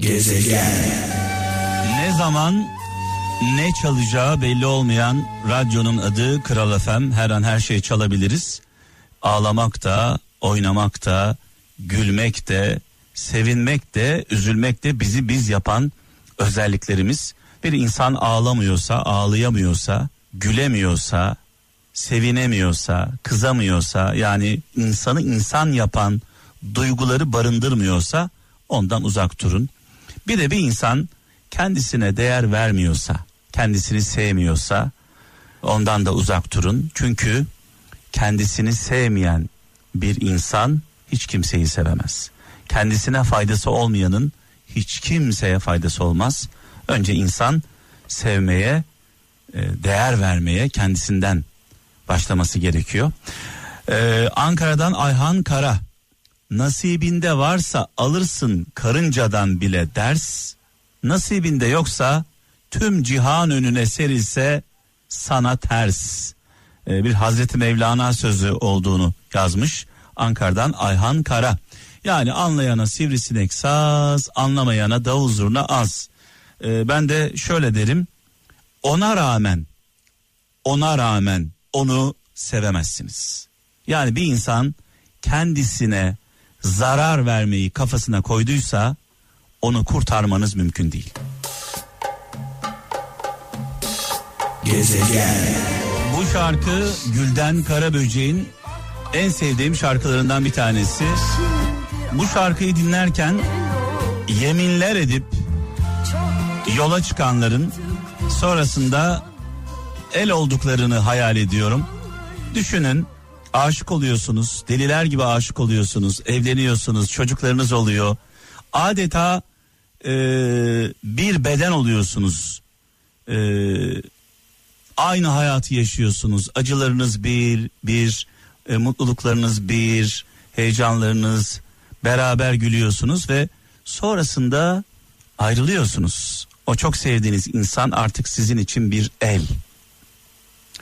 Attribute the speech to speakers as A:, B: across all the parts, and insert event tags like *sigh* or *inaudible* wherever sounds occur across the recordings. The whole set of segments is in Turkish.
A: Gezegen.
B: Ne zaman ne çalacağı belli olmayan radyonun adı Kral FM. Her an her şey çalabiliriz. Ağlamak da, oynamak da, gülmek de, sevinmek de, üzülmek de bizi biz yapan özelliklerimiz. Bir insan ağlamıyorsa, ağlayamıyorsa, gülemiyorsa, sevinemiyorsa, kızamıyorsa yani insanı insan yapan duyguları barındırmıyorsa ondan uzak durun. Bir de bir insan kendisine değer vermiyorsa, kendisini sevmiyorsa ondan da uzak durun. Çünkü kendisini sevmeyen bir insan hiç kimseyi sevemez. Kendisine faydası olmayanın hiç kimseye faydası olmaz. Önce insan sevmeye, e, değer vermeye kendisinden başlaması gerekiyor. Ee, Ankara'dan Ayhan Kara nasibinde varsa alırsın karıncadan bile ders. Nasibinde yoksa tüm cihan önüne serilse sana ters. Ee, bir Hazreti Mevlana sözü olduğunu yazmış Ankara'dan Ayhan Kara. Yani anlayana sivrisinek saz anlamayana davul zurna az. Ee, ben de şöyle derim ona rağmen ona rağmen onu sevemezsiniz. Yani bir insan kendisine zarar vermeyi kafasına koyduysa onu kurtarmanız mümkün değil.
A: Gezegen.
B: Bu şarkı Gülden Karaböcek'in en sevdiğim şarkılarından bir tanesi. Bu şarkıyı dinlerken yeminler edip yola çıkanların sonrasında el olduklarını hayal ediyorum. Düşünün aşık oluyorsunuz deliler gibi aşık oluyorsunuz evleniyorsunuz çocuklarınız oluyor. Adeta e, bir beden oluyorsunuz. E, aynı hayatı yaşıyorsunuz. Acılarınız bir bir e, mutluluklarınız bir heyecanlarınız beraber gülüyorsunuz ve sonrasında ayrılıyorsunuz. O çok sevdiğiniz insan artık sizin için bir el.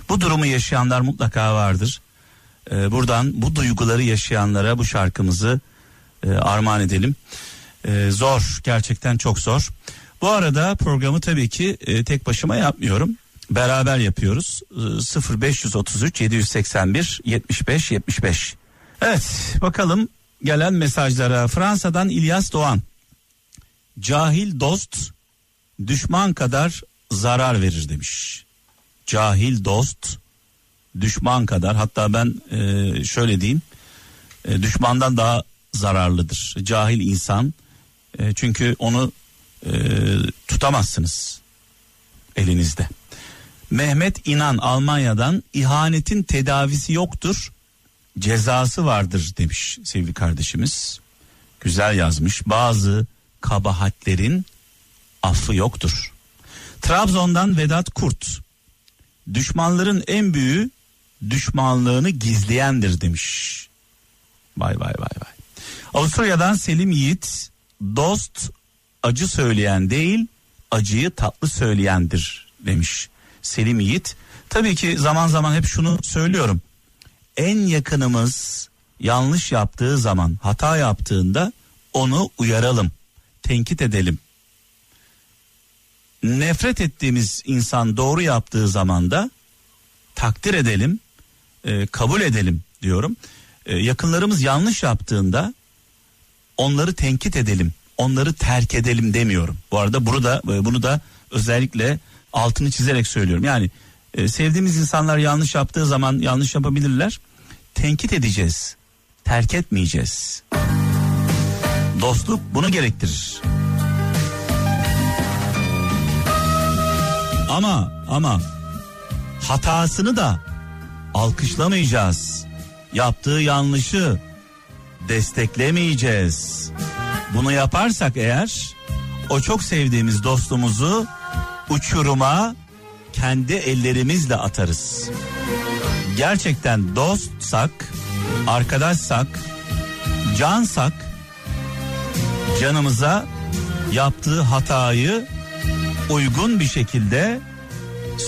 B: Bu durumu yaşayanlar mutlaka vardır. Ee, buradan bu duyguları yaşayanlara bu şarkımızı e, armağan edelim. Ee, zor gerçekten çok zor. Bu arada programı tabii ki e, tek başıma yapmıyorum. Beraber yapıyoruz. Ee, 0533 781 75 75. Evet bakalım gelen mesajlara. Fransa'dan İlyas Doğan. Cahil dost düşman kadar zarar verir demiş cahil dost düşman kadar hatta ben e, şöyle diyeyim e, düşmandan daha zararlıdır cahil insan e, çünkü onu e, tutamazsınız elinizde. Mehmet İnan Almanya'dan ihanetin tedavisi yoktur cezası vardır demiş sevgili kardeşimiz. Güzel yazmış bazı kabahatlerin affı yoktur. Trabzon'dan Vedat Kurt düşmanların en büyüğü düşmanlığını gizleyendir demiş. Vay vay vay vay. Avusturya'dan Selim Yiğit dost acı söyleyen değil acıyı tatlı söyleyendir demiş Selim Yiğit. Tabii ki zaman zaman hep şunu söylüyorum. En yakınımız yanlış yaptığı zaman hata yaptığında onu uyaralım, tenkit edelim nefret ettiğimiz insan doğru yaptığı zaman da takdir edelim, e, kabul edelim diyorum. E, yakınlarımız yanlış yaptığında onları tenkit edelim, onları terk edelim demiyorum. Bu arada bunu da e, bunu da özellikle altını çizerek söylüyorum. Yani e, sevdiğimiz insanlar yanlış yaptığı zaman yanlış yapabilirler. Tenkit edeceğiz, terk etmeyeceğiz. Dostluk bunu gerektirir. Ama ama hatasını da alkışlamayacağız. Yaptığı yanlışı desteklemeyeceğiz. Bunu yaparsak eğer o çok sevdiğimiz dostumuzu uçuruma kendi ellerimizle atarız. Gerçekten dostsak, arkadaşsak, cansak canımıza yaptığı hatayı uygun bir şekilde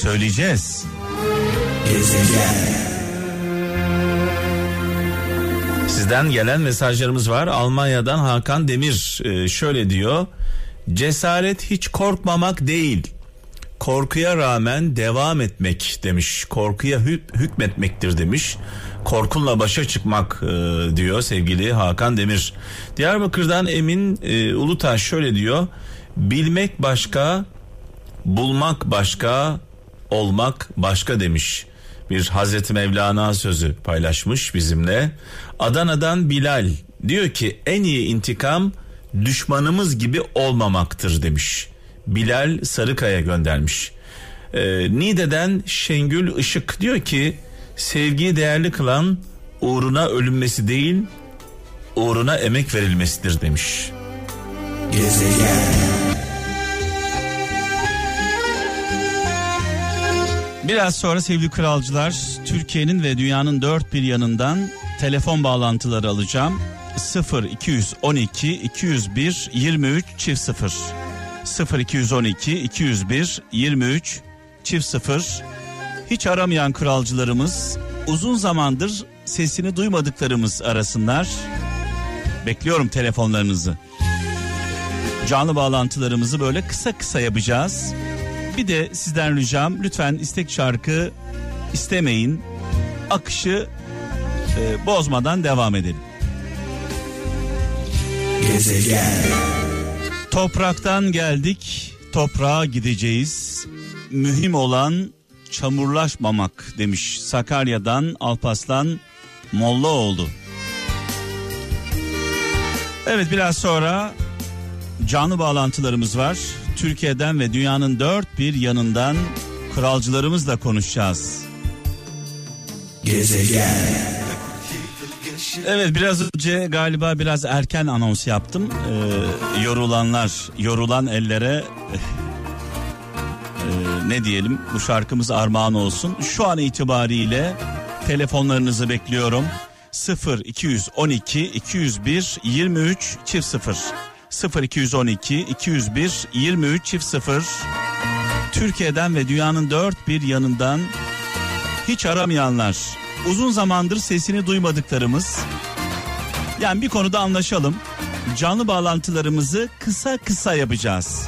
B: söyleyeceğiz. Sizden gelen mesajlarımız var. Almanya'dan Hakan Demir e, şöyle diyor.
A: Cesaret hiç korkmamak değil. Korkuya rağmen devam etmek demiş. Korkuya hü- hükmetmektir demiş. Korkunla başa çıkmak e, diyor sevgili Hakan Demir. Diyarbakır'dan Emin e, Ulutaş şöyle diyor. Bilmek başka, bulmak başka, olmak başka demiş. Bir Hazreti Mevlana sözü paylaşmış bizimle. Adana'dan Bilal diyor ki en iyi intikam düşmanımız gibi olmamaktır demiş. Bilal Sarıkaya göndermiş. Ee, Nide'den Şengül Işık diyor ki sevgiyi değerli kılan uğruna ölünmesi değil uğruna emek verilmesidir demiş. Gezegen.
B: Biraz sonra sevgili kralcılar Türkiye'nin ve dünyanın dört bir yanından telefon bağlantıları alacağım. 0 212 201 23 çift 0 0 212 201 23 çift 0 hiç aramayan kralcılarımız uzun zamandır sesini duymadıklarımız arasınlar. Bekliyorum telefonlarınızı. Canlı bağlantılarımızı böyle kısa kısa yapacağız. Bir de sizden ricam lütfen istek şarkı istemeyin. Akışı e, bozmadan devam edelim. Gezegen. Topraktan geldik, toprağa gideceğiz. Mühim olan çamurlaşmamak demiş Sakarya'dan Alpaslan Mollaoğlu. Evet biraz sonra canlı bağlantılarımız var. Türkiye'den ve dünyanın dört bir yanından kralcılarımızla konuşacağız. Gezegen. Evet biraz önce galiba biraz erken anons yaptım. Ee, yorulanlar, yorulan ellere e, ne diyelim bu şarkımız armağan olsun. Şu an itibariyle telefonlarınızı bekliyorum. 0 212 201 23 çift 0 0 212 201 23 çift 0 Türkiye'den ve dünyanın dört bir yanından hiç aramayanlar. Uzun zamandır sesini duymadıklarımız. Yani bir konuda anlaşalım. Canlı bağlantılarımızı kısa kısa yapacağız.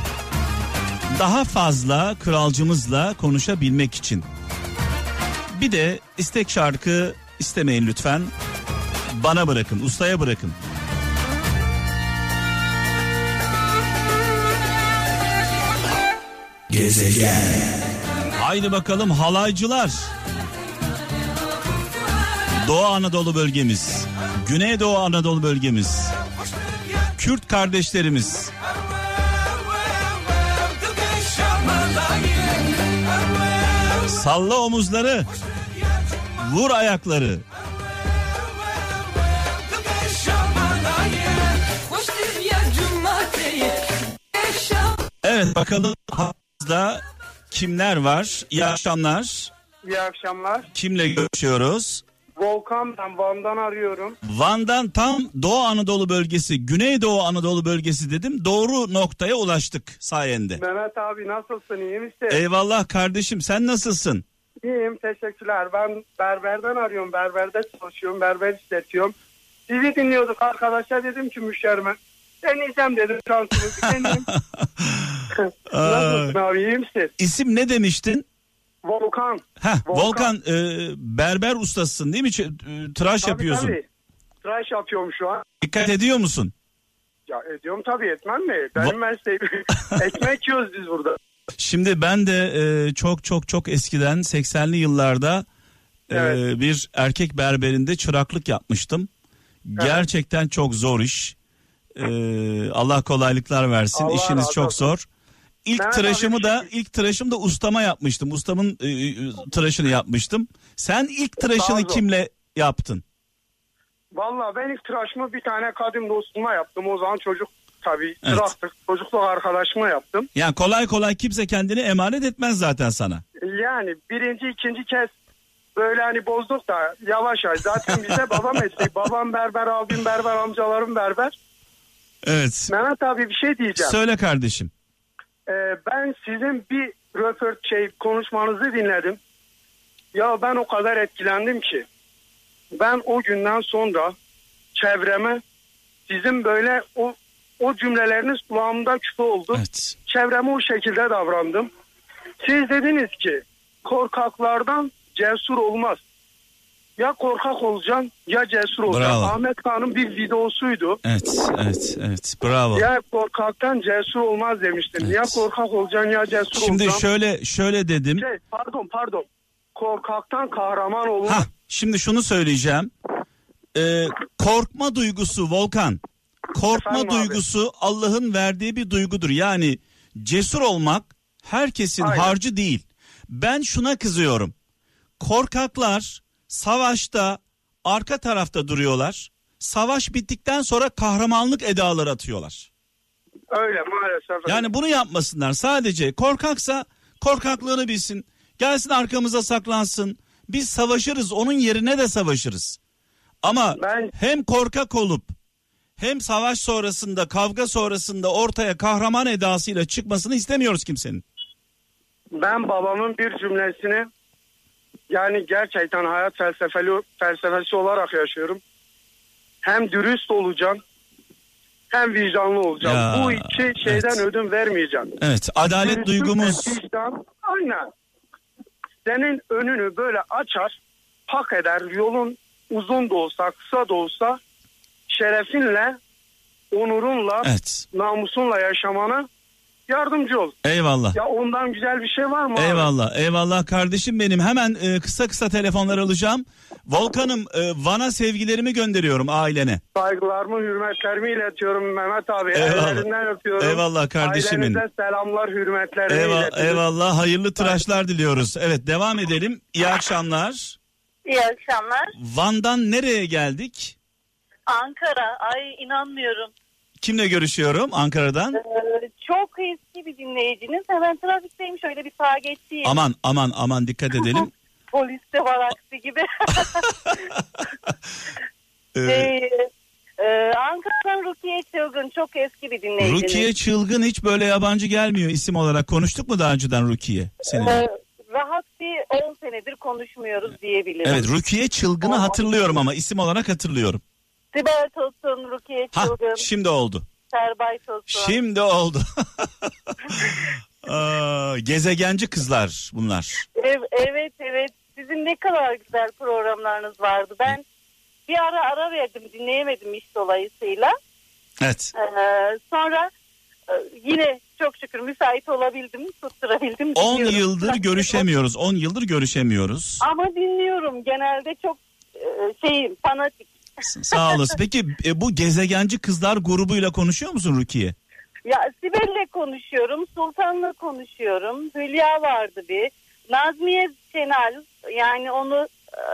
B: Daha fazla kralcımızla konuşabilmek için. Bir de istek şarkı istemeyin lütfen. Bana bırakın ustaya bırakın Gezegen. Haydi bakalım halaycılar. Doğu Anadolu bölgemiz, Güneydoğu Anadolu bölgemiz, Kürt kardeşlerimiz. Salla omuzları, vur ayakları. Evet bakalım da kimler var? İyi akşamlar.
C: İyi akşamlar.
B: Kimle görüşüyoruz?
C: Volkan ben Van'dan arıyorum.
B: Van'dan tam Doğu Anadolu bölgesi, Güneydoğu Anadolu bölgesi dedim. Doğru noktaya ulaştık sayende.
C: Mehmet abi nasılsın iyi misin?
B: Eyvallah kardeşim sen nasılsın?
C: İyiyim teşekkürler. Ben berberden arıyorum. Berberde çalışıyorum. Berber işletiyorum. Sizi dinliyorduk arkadaşlar dedim ki müşterime. Deneyeceğim dedim şansımı. *laughs* Nasılsın abi iyi misin?
B: İsim ne demiştin?
C: Volkan.
B: Heh, Volkan, Volkan e, berber ustasısın değil mi? Ç- e, tıraş
C: tabii,
B: yapıyorsun.
C: Tabii. Tıraş yapıyorum şu an.
B: Dikkat ediyor musun?
C: Ya ediyorum tabii etmem mi? Benim mesleğim. *laughs* Ekmek yiyoruz biz burada.
B: Şimdi ben de e, çok çok çok eskiden 80'li yıllarda e, evet. bir erkek berberinde çıraklık yapmıştım. Evet. Gerçekten çok zor iş. E, Allah kolaylıklar versin. Allah İşiniz çok olsun. zor. İlk ben tıraşımı da şey... ilk tıraşım da ustama yapmıştım. Ustamın e, e, tıraşını yapmıştım. Sen ilk tıraşını kimle yaptın?
C: Valla ben ilk tıraşımı bir tane kadim dostuma yaptım. O zaman çocuk tabii evet. tıraştık. Çocukluk arkadaşıma yaptım.
B: Yani kolay kolay kimse kendini emanet etmez zaten sana.
C: Yani birinci ikinci kez böyle hani bozduk da yavaş yavaş. Zaten *laughs* bize babam mesleği. Babam berber, abim berber, amcalarım berber.
B: Evet.
C: Mehmet abi bir şey diyeceğim.
B: Söyle kardeşim.
C: Ee, ben sizin bir röport şey konuşmanızı dinledim. Ya ben o kadar etkilendim ki. Ben o günden sonra çevreme sizin böyle o o cümleleriniz kulağımda küpe oldu.
B: Evet.
C: Çevreme o şekilde davrandım. Siz dediniz ki korkaklardan cesur olmaz. Ya korkak olacaksın ya cesur olacaksın.
B: Bravo.
C: Ahmet Kağan'ın bir videosuydu.
B: Evet, evet, evet. Bravo.
C: Ya korkaktan cesur olmaz demiştim.
B: Evet.
C: Ya korkak olacaksın ya cesur
B: Şimdi
C: olacaksın.
B: şöyle şöyle dedim.
C: Şey, pardon pardon. Korkaktan kahraman olmaz.
B: Ha, şimdi şunu söyleyeceğim. Ee, korkma duygusu Volkan. Korkma
C: Efendim
B: duygusu Allah'ın verdiği bir duygudur. Yani cesur olmak herkesin
C: Aynen.
B: harcı değil. Ben şuna kızıyorum. Korkaklar savaşta arka tarafta duruyorlar. Savaş bittikten sonra kahramanlık edaları atıyorlar.
C: Öyle maalesef.
B: Yani bunu yapmasınlar. Sadece korkaksa korkaklığını bilsin. Gelsin arkamıza saklansın. Biz savaşırız. Onun yerine de savaşırız. Ama
C: Ben-
B: hem korkak olup hem savaş sonrasında kavga sonrasında ortaya kahraman edasıyla çıkmasını istemiyoruz kimsenin.
C: Ben babamın bir cümlesini yani gerçekten hayat felsefeli felsefesi olarak yaşıyorum. Hem dürüst olacaksın hem vicdanlı olacaksın.
B: Ya,
C: Bu iki şeyden
B: evet.
C: ödün vermeyeceksin.
B: Evet adalet
C: Dürüstlük
B: duygumuz
C: Vicdan, aynen. Senin önünü böyle açar, hak eder. Yolun uzun da olsa, kısa da olsa şerefinle, onurunla,
B: evet
C: namusunla yaşamana yardımcı ol.
B: eyvallah.
C: Ya ondan güzel bir şey var mı? abi?
B: Eyvallah eyvallah kardeşim benim hemen e, kısa kısa telefonlar alacağım. Volkan'ım e, Van'a sevgilerimi gönderiyorum ailene.
C: Saygılarımı, hürmetlerimi iletiyorum Mehmet abi.
B: Eyvallah.
C: Ellerinden öpüyorum.
B: Eyvallah kardeşimin.
C: Ailenize selamlar, hürmetlerimi
B: Eyvallah,
C: iletiyorum.
B: eyvallah hayırlı tıraşlar diliyoruz. Evet devam edelim. İyi akşamlar.
D: İyi akşamlar.
B: Van'dan nereye geldik?
D: Ankara. Ay inanmıyorum.
B: Kimle görüşüyorum Ankara'dan?
D: Ee, çok eski bir dinleyiciniz. Hemen trafikteyim. Şöyle bir sağa geçeyim.
B: Aman aman aman dikkat edelim. *laughs*
D: Polis de var aksi gibi. *laughs*
B: Ee,
D: Ee, Ankara'dan Rukiye Çılgın. Çok eski bir dinleyiciniz.
B: Rukiye Çılgın hiç böyle yabancı gelmiyor isim olarak. Konuştuk mu daha önceden Rukiye? Seninle?
D: Ee, rahat bir 10 senedir konuşmuyoruz diyebilirim.
B: Evet Rukiye Çılgın'ı hatırlıyorum ama isim olarak hatırlıyorum.
D: Sibel Tosun, Rukiye
B: Ha
D: Çılgın,
B: şimdi oldu.
D: Serbay Tosun.
B: Şimdi oldu. *laughs* Aa, gezegenci kızlar bunlar.
D: Ev- evet evet. Sizin ne kadar güzel programlarınız vardı. Ben bir ara ara verdim dinleyemedim iş dolayısıyla.
B: Evet.
D: Ee, sonra e, yine çok şükür müsait olabildim, tutturabildim.
B: 10
D: dinliyorum.
B: yıldır *laughs* görüşemiyoruz. 10 yıldır görüşemiyoruz.
D: Ama dinliyorum genelde çok e, şeyim fanatik. *laughs*
B: Sağ olasın. Peki e, bu gezegenci kızlar grubuyla konuşuyor musun Rukiye?
D: Ya Sibel'le konuşuyorum, Sultan'la konuşuyorum. Hülya vardı bir. Nazmiye Şenal yani onu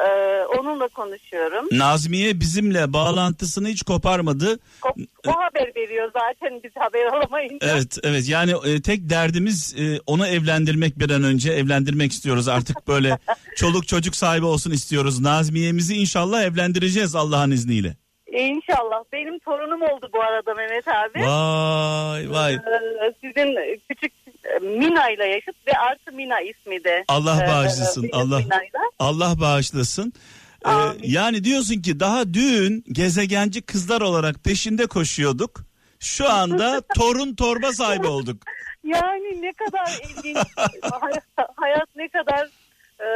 D: e, onunla konuşuyorum.
B: Nazmiye bizimle bağlantısını hiç koparmadı.
D: O, o haber veriyor zaten biz haber alamayınca.
B: Evet evet yani e, tek derdimiz e, onu evlendirmek bir an önce evlendirmek istiyoruz artık böyle *laughs* çoluk çocuk sahibi olsun istiyoruz. Nazmiye'mizi inşallah evlendireceğiz Allah'ın izniyle.
D: İnşallah. Benim torunum oldu bu arada Mehmet abi.
B: Vay vay
D: Ee, Sizin küçük Mina ile yaşıt ve artı Mina ismi de.
B: Allah
D: Ee,
B: bağışlasın,
D: büyük
B: Allah-. Allah bağışlasın. Ee, yani diyorsun ki daha dün gezegenci kızlar olarak peşinde koşuyorduk. Şu anda *laughs* torun torba sahibi olduk.
D: Yani ne kadar ilginç. hayat, hayat ne kadar e,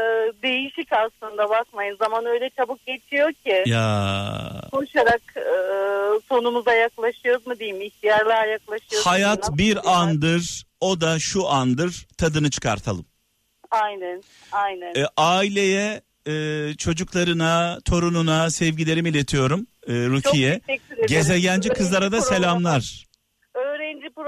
D: değişik aslında bakmayın. Zaman öyle çabuk geçiyor ki.
B: Ya
D: Koşarak e, sonumuza yaklaşıyoruz mu diyeyim, ihtiyarlığa yaklaşıyoruz. mu
B: hayat
D: diyeyim,
B: bir
D: nasıl
B: andır o da şu andır tadını çıkartalım.
D: Aynen, aynen.
B: E, aileye e, çocuklarına torununa sevgilerimi iletiyorum e, Rukiye. Gezegenci kızlara da selamlar.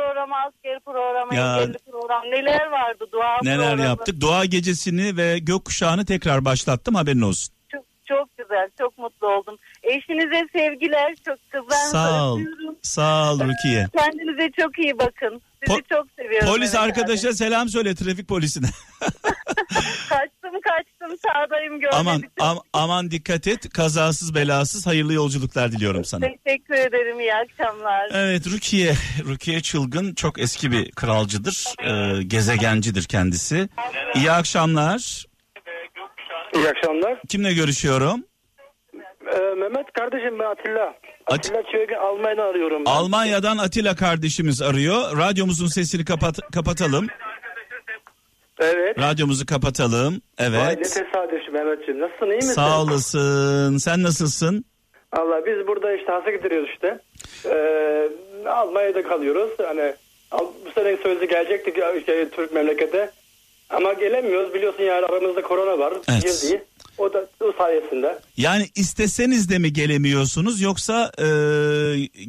D: Programı, asker programı,
B: Ya.
D: engelli program neler vardı dua
B: Neler
D: programı.
B: yaptık? Doğa gecesini ve gökkuşağını tekrar başlattım haberin olsun.
D: Çok, çok güzel, çok mutlu oldum. Eşinize sevgiler, çok kızlarınızı
B: Sağ ol.
D: öpüyorum.
B: Sağ ol Rukiye.
D: Kendinize çok iyi bakın. Sizi
B: Po-
D: çok seviyorum.
B: Polis
D: Mehmet
B: arkadaşa
D: abi.
B: selam söyle trafik polisine. *laughs* *laughs*
D: Kaçtım sağdayım görmedim.
B: aman am- aman dikkat et. Kazasız belasız hayırlı yolculuklar diliyorum sana.
D: Teşekkür ederim, iyi akşamlar.
B: Evet Rukiye, Rukiye Çılgın çok eski bir kralcıdır. Ee, gezegencidir kendisi. İyi akşamlar.
C: İyi akşamlar.
B: Kimle görüşüyorum?
C: Ee, Mehmet kardeşim ben Atilla.
B: At-
E: Atilla Çöğün Almanya'dan arıyorum. ben.
B: Almanya'dan Atilla kardeşimiz arıyor. Radyomuzun sesini kapat kapatalım.
E: Evet.
B: Radyomuzu kapatalım.
E: Vay ne
B: Evet.
E: tesadüf Mehmetciğim. Nasılsın iyi misin?
B: Sağ olasın. Sen nasılsın?
E: Allah biz burada işte hasta gidiyoruz işte. Ee, Almanya'da kalıyoruz. Hani bu sene sözü gelecektik ya işte Türk memlekete. Ama gelemiyoruz biliyorsun yani aramızda korona var.
B: Evet.
E: Girdi. O da o sayesinde.
B: Yani isteseniz de mi gelemiyorsunuz yoksa e,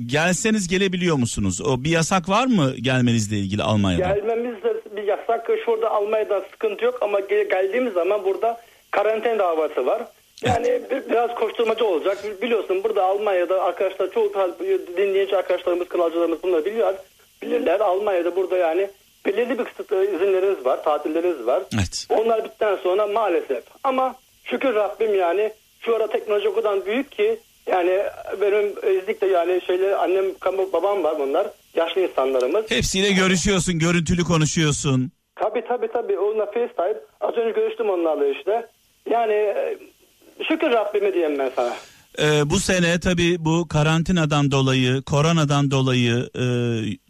B: gelseniz gelebiliyor musunuz? O bir yasak var mı gelmenizle ilgili Almanya'dan?
E: Gelmemiz de bir yasak. Şurada Almanya'da sıkıntı yok ama gel- geldiğimiz zaman burada karantina davası var. Yani bir- biraz koşturmacı olacak. Biliyorsun burada Almanya'da arkadaşlar çoğu dinleyici arkadaşlarımız, kınalcılarımız bunları biliyor. Bilirler. Almanya'da burada yani belirli bir kısıtlı izinleriniz var, tatilleriniz var.
B: Evet.
E: Onlar bittikten sonra maalesef. Ama şükür Rabbim yani şu ara teknoloji o kadar büyük ki yani benim özellikle yani şeyler annem, babam var bunlar. Yaşlı insanlarımız.
B: Hepsiyle görüşüyorsun, görüntülü konuşuyorsun.
E: Tabii tabii tabii onunla FaceTime. Az önce görüştüm onlarla işte. Yani e, şükür Rabbime diyeyim ben sana.
B: Ee, bu sene tabii bu karantinadan dolayı, koronadan dolayı e,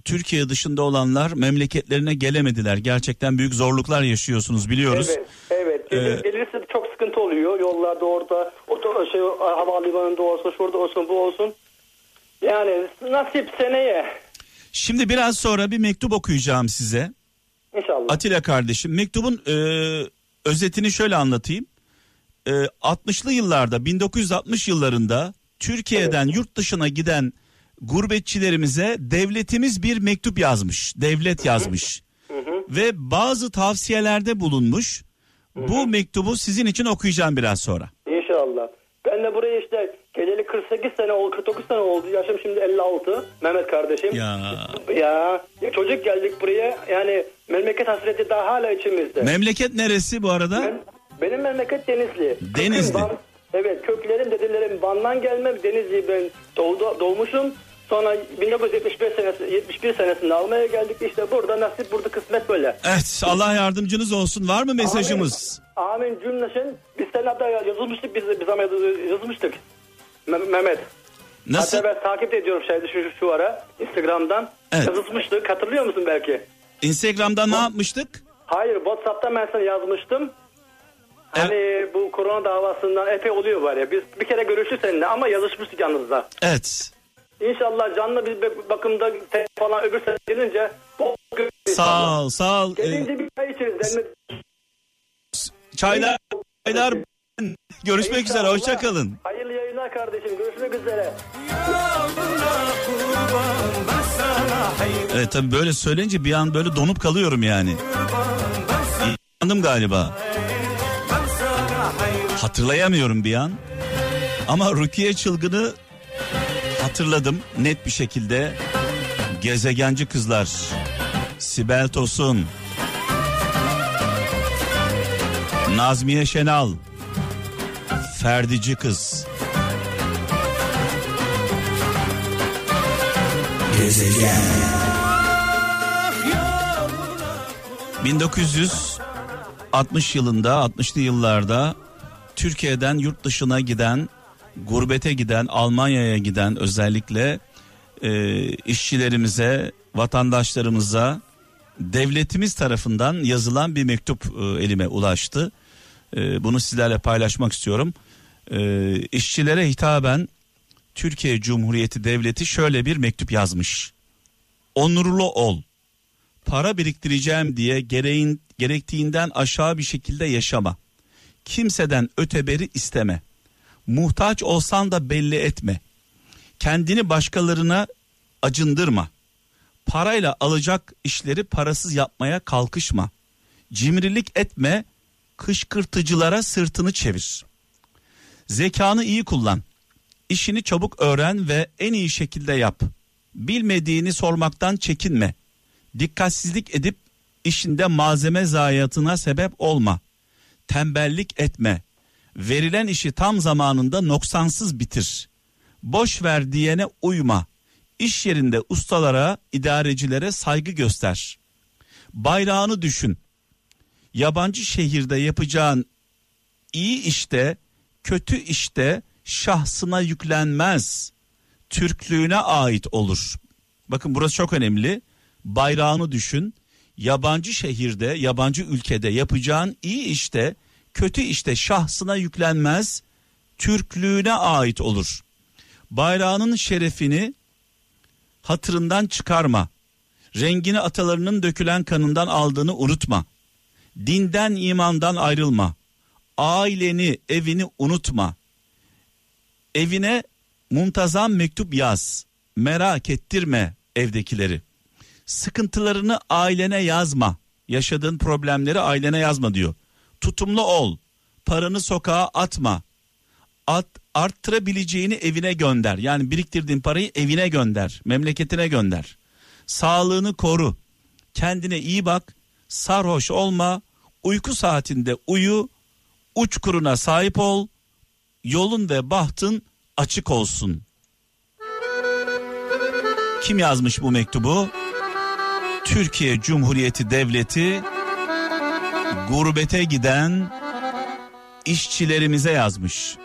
B: Türkiye dışında olanlar memleketlerine gelemediler. Gerçekten büyük zorluklar yaşıyorsunuz biliyoruz.
E: Evet, evet. Gelir,
B: Ee,
E: gelirse çok sıkıntı oluyor. Yollarda orada, oto, şey, havalimanında olsun, şurada olsun, bu olsun. Yani nasip seneye.
B: Şimdi biraz sonra bir mektup okuyacağım size.
E: İnşallah.
B: Atilla kardeşim mektubun e, özetini şöyle anlatayım. E, 60'lı yıllarda 1960 yıllarında Türkiye'den yurt dışına giden gurbetçilerimize devletimiz bir mektup yazmış. Devlet yazmış. Ve bazı tavsiyelerde bulunmuş. Bu mektubu sizin için okuyacağım biraz sonra.
E: İnşallah. Ben de buraya işte geleli 48 sene oldu, 49 sene oldu. Yaşım şimdi 56. Mehmet kardeşim.
B: Ya
E: Ya, ya çocuk geldik buraya. Yani memleket hasreti daha hala içimizde.
B: memleket neresi bu arada?
E: Ben- benim memleket Denizli.
B: Denizli.
E: Köküm Van- evet köklerim dedelerim Van'dan gelmem. Denizli ben doğdu, doğmuşum. Sonra 1975 senesi 71 senesinde almaya geldik. İşte burada nasip burada kısmet böyle.
B: Evet Allah yardımcınız olsun. Var mı mesajımız?
E: Amin, Amin cümlesin. Biz senin hatta yazılmıştık biz, biz yazılmıştık. Me- Mehmet.
B: Nasıl?
E: Hatta ben takip ediyorum şeyde şu, şu ara Instagram'dan.
B: Evet.
E: Yazılmıştık hatırlıyor musun belki?
B: Instagram'da ne yapmıştık?
E: Hayır Whatsapp'tan ben sana yazmıştım. Hani bu korona davasından epey oluyor var ya. Biz bir kere görüştük seninle ama yazışmıştık yalnız da.
B: Evet.
E: İnşallah canlı bir bak- bakımda falan öbür sene gelince inşallah.
B: Sağ ol, sağ ol. Ee,
E: Gelince bir çay içeriz. Demle-
B: çaylar, çaylar. Görüşmek üzere, hoşça kalın.
E: Kardeşim. Görüşmek üzere.
B: Evet tabii böyle söyleyince bir an böyle donup kalıyorum yani. Yandım galiba. Hatırlayamıyorum bir an. Ama Rukiye Çılgın'ı hatırladım net bir şekilde. Gezegenci kızlar. Sibel Tosun. Nazmiye Şenal. Ferdici kız.
F: Gezegen
B: 1960 yılında 60'lı yıllarda Türkiye'den yurt dışına giden gurbete giden Almanya'ya giden özellikle e, işçilerimize vatandaşlarımıza devletimiz tarafından yazılan bir mektup e, elime ulaştı. E, bunu sizlerle paylaşmak istiyorum. E, işçilere hitaben Türkiye Cumhuriyeti Devleti şöyle bir mektup yazmış. Onurlu ol para biriktireceğim diye gereğin, gerektiğinden aşağı bir şekilde yaşama. Kimseden öteberi isteme. Muhtaç olsan da belli etme. Kendini başkalarına acındırma. Parayla alacak işleri parasız yapmaya kalkışma. Cimrilik etme, kışkırtıcılara sırtını çevir. Zekanı iyi kullan. İşini çabuk öğren ve en iyi şekilde yap. Bilmediğini sormaktan çekinme dikkatsizlik edip işinde malzeme zayiatına sebep olma. Tembellik etme. Verilen işi tam zamanında noksansız bitir. Boş ver diyene uyma. İş yerinde ustalara, idarecilere saygı göster. Bayrağını düşün. Yabancı şehirde yapacağın iyi işte, kötü işte şahsına yüklenmez. Türklüğüne ait olur. Bakın burası çok önemli. Bayrağını düşün. Yabancı şehirde, yabancı ülkede yapacağın iyi işte, kötü işte şahsına yüklenmez. Türklüğüne ait olur. Bayrağının şerefini hatırından çıkarma. Rengini atalarının dökülen kanından aldığını unutma. Dinden imandan ayrılma. Aileni, evini unutma. Evine muntazam mektup yaz. Merak ettirme evdekileri. Sıkıntılarını ailene yazma. Yaşadığın problemleri ailene yazma diyor. Tutumlu ol. Paranı sokağa atma. At, arttırabileceğini evine gönder. Yani biriktirdiğin parayı evine gönder. Memleketine gönder. Sağlığını koru. Kendine iyi bak. Sarhoş olma. Uyku saatinde uyu. Uçkuruna sahip ol. Yolun ve bahtın açık olsun. Kim yazmış bu mektubu? Türkiye Cumhuriyeti Devleti gurbete giden işçilerimize yazmış.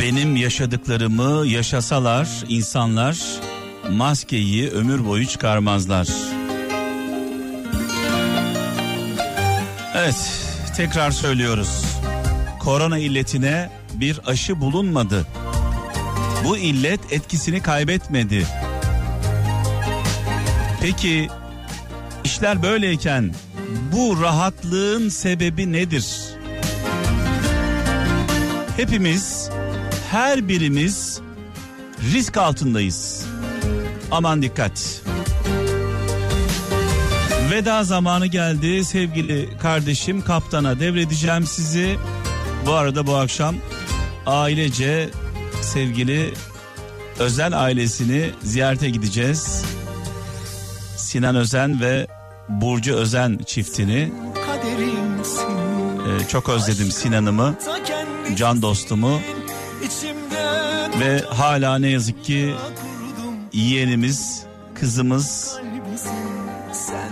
B: Benim yaşadıklarımı yaşasalar insanlar maskeyi ömür boyu çıkarmazlar. Evet, tekrar söylüyoruz. Korona illetine bir aşı bulunmadı. Bu illet etkisini kaybetmedi. Peki işler böyleyken bu rahatlığın sebebi nedir? Hepimiz her birimiz risk altındayız. Aman dikkat. Veda zamanı geldi sevgili kardeşim kaptana devredeceğim sizi. Bu arada bu akşam ailece sevgili Özen ailesini ziyarete gideceğiz. Sinan Özen ve Burcu Özen çiftini. Ee, çok özledim Sinan'ımı, can dostumu ve hala ne yazık ki yeğenimiz, kızımız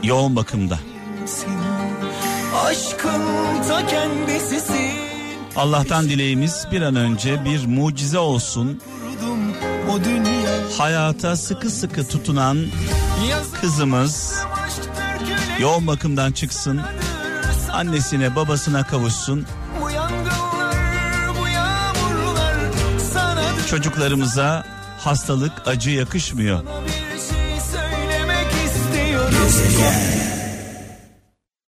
B: yoğun bakımda. Allah'tan dileğimiz bir an önce bir mucize olsun. Hayata sıkı sıkı tutunan kızımız yoğun bakımdan çıksın. Annesine babasına kavuşsun. Çocuklarımıza hastalık acı yakışmıyor.
F: Bir şey söylemek istiyorum